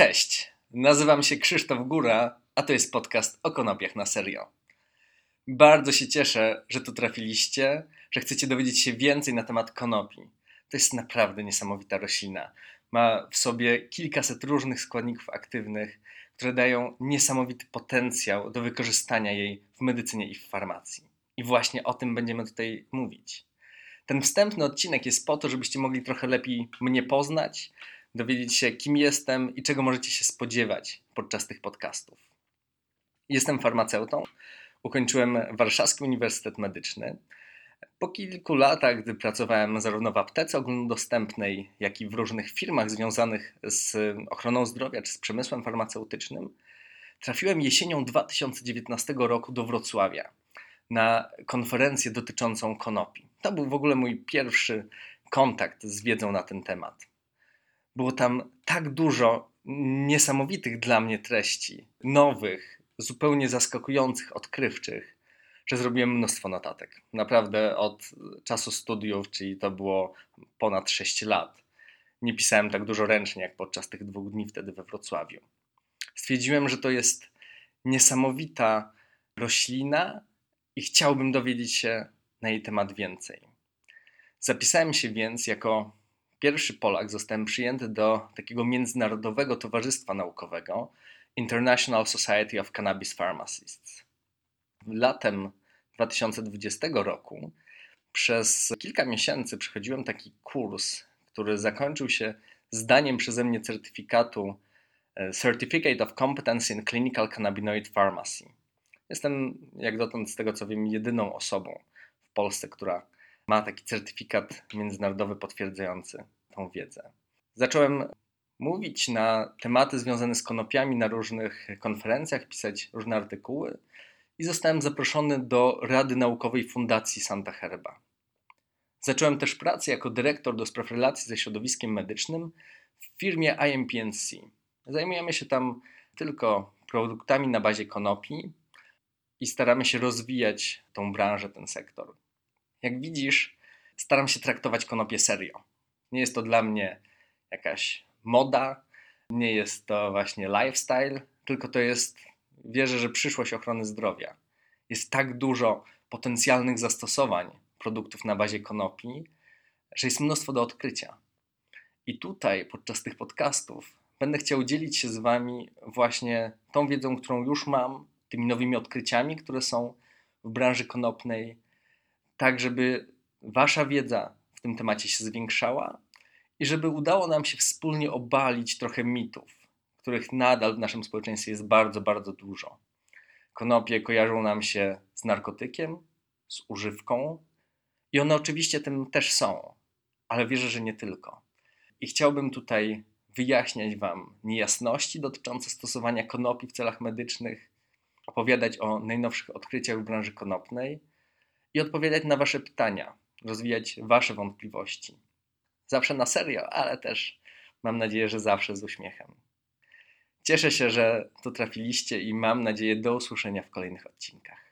Cześć, nazywam się Krzysztof Góra, a to jest podcast o konopiach na serio. Bardzo się cieszę, że tu trafiliście, że chcecie dowiedzieć się więcej na temat konopi. To jest naprawdę niesamowita roślina. Ma w sobie kilkaset różnych składników aktywnych, które dają niesamowity potencjał do wykorzystania jej w medycynie i w farmacji. I właśnie o tym będziemy tutaj mówić. Ten wstępny odcinek jest po to, żebyście mogli trochę lepiej mnie poznać, dowiedzieć się, kim jestem i czego możecie się spodziewać podczas tych podcastów. Jestem farmaceutą. Ukończyłem Warszawski Uniwersytet Medyczny. Po kilku latach, gdy pracowałem zarówno w aptece ogólnodostępnej, jak i w różnych firmach związanych z ochroną zdrowia czy z przemysłem farmaceutycznym, trafiłem jesienią 2019 roku do Wrocławia na konferencję dotyczącą konopi. To był w ogóle mój pierwszy kontakt z wiedzą na ten temat. Było tam tak dużo niesamowitych dla mnie treści, nowych, zupełnie zaskakujących, odkrywczych, że zrobiłem mnóstwo notatek. Naprawdę od czasu studiów, czyli to było ponad 6 lat, nie pisałem tak dużo ręcznie jak podczas tych dwóch dni wtedy we Wrocławiu. Stwierdziłem, że to jest niesamowita roślina i chciałbym dowiedzieć się na jej temat więcej. Zapisałem się więc jako pierwszy Polak, zostałem przyjęty do takiego międzynarodowego towarzystwa naukowego International Society of Cannabis Pharmacists. Latem 2020 roku przez kilka miesięcy przechodziłem taki kurs, który zakończył się zdaniem przeze mnie certyfikatu e, Certificate of Competence in Clinical Cannabinoid Pharmacy. Jestem, jak dotąd, z tego co wiem, jedyną osobą w Polsce, która ma taki certyfikat międzynarodowy potwierdzający tą wiedzę. Zacząłem mówić na tematy związane z konopiami na różnych konferencjach, pisać różne artykuły i zostałem zaproszony do Rady Naukowej Fundacji Santa Herba. Zacząłem też pracę jako dyrektor do spraw relacji ze środowiskiem medycznym w firmie IMPNC. Zajmujemy się tam tylko produktami na bazie konopi i staramy się rozwijać tą branżę, ten sektor. Jak widzisz, staram się traktować konopie serio. Nie jest to dla mnie jakaś moda, nie jest to właśnie lifestyle, tylko to jest, wierzę, że przyszłość ochrony zdrowia. Jest tak dużo potencjalnych zastosowań produktów na bazie konopi, że jest mnóstwo do odkrycia. I tutaj, podczas tych podcastów, będę chciał dzielić się z Wami właśnie tą wiedzą, którą już mam, tymi nowymi odkryciami, które są w branży konopnej, tak żeby Wasza wiedza w tym temacie się zwiększała i żeby udało nam się wspólnie obalić trochę mitów, których nadal w naszym społeczeństwie jest bardzo, bardzo dużo. Konopie kojarzą nam się z narkotykiem, z używką i one oczywiście tym też są, ale wierzę, że nie tylko. I chciałbym tutaj wyjaśniać Wam niejasności dotyczące stosowania konopi w celach medycznych, opowiadać o najnowszych odkryciach w branży konopnej i odpowiadać na Wasze pytania, rozwijać Wasze wątpliwości. Zawsze na serio, ale też mam nadzieję, że zawsze z uśmiechem. Cieszę się, że tu trafiliście i mam nadzieję do usłyszenia w kolejnych odcinkach.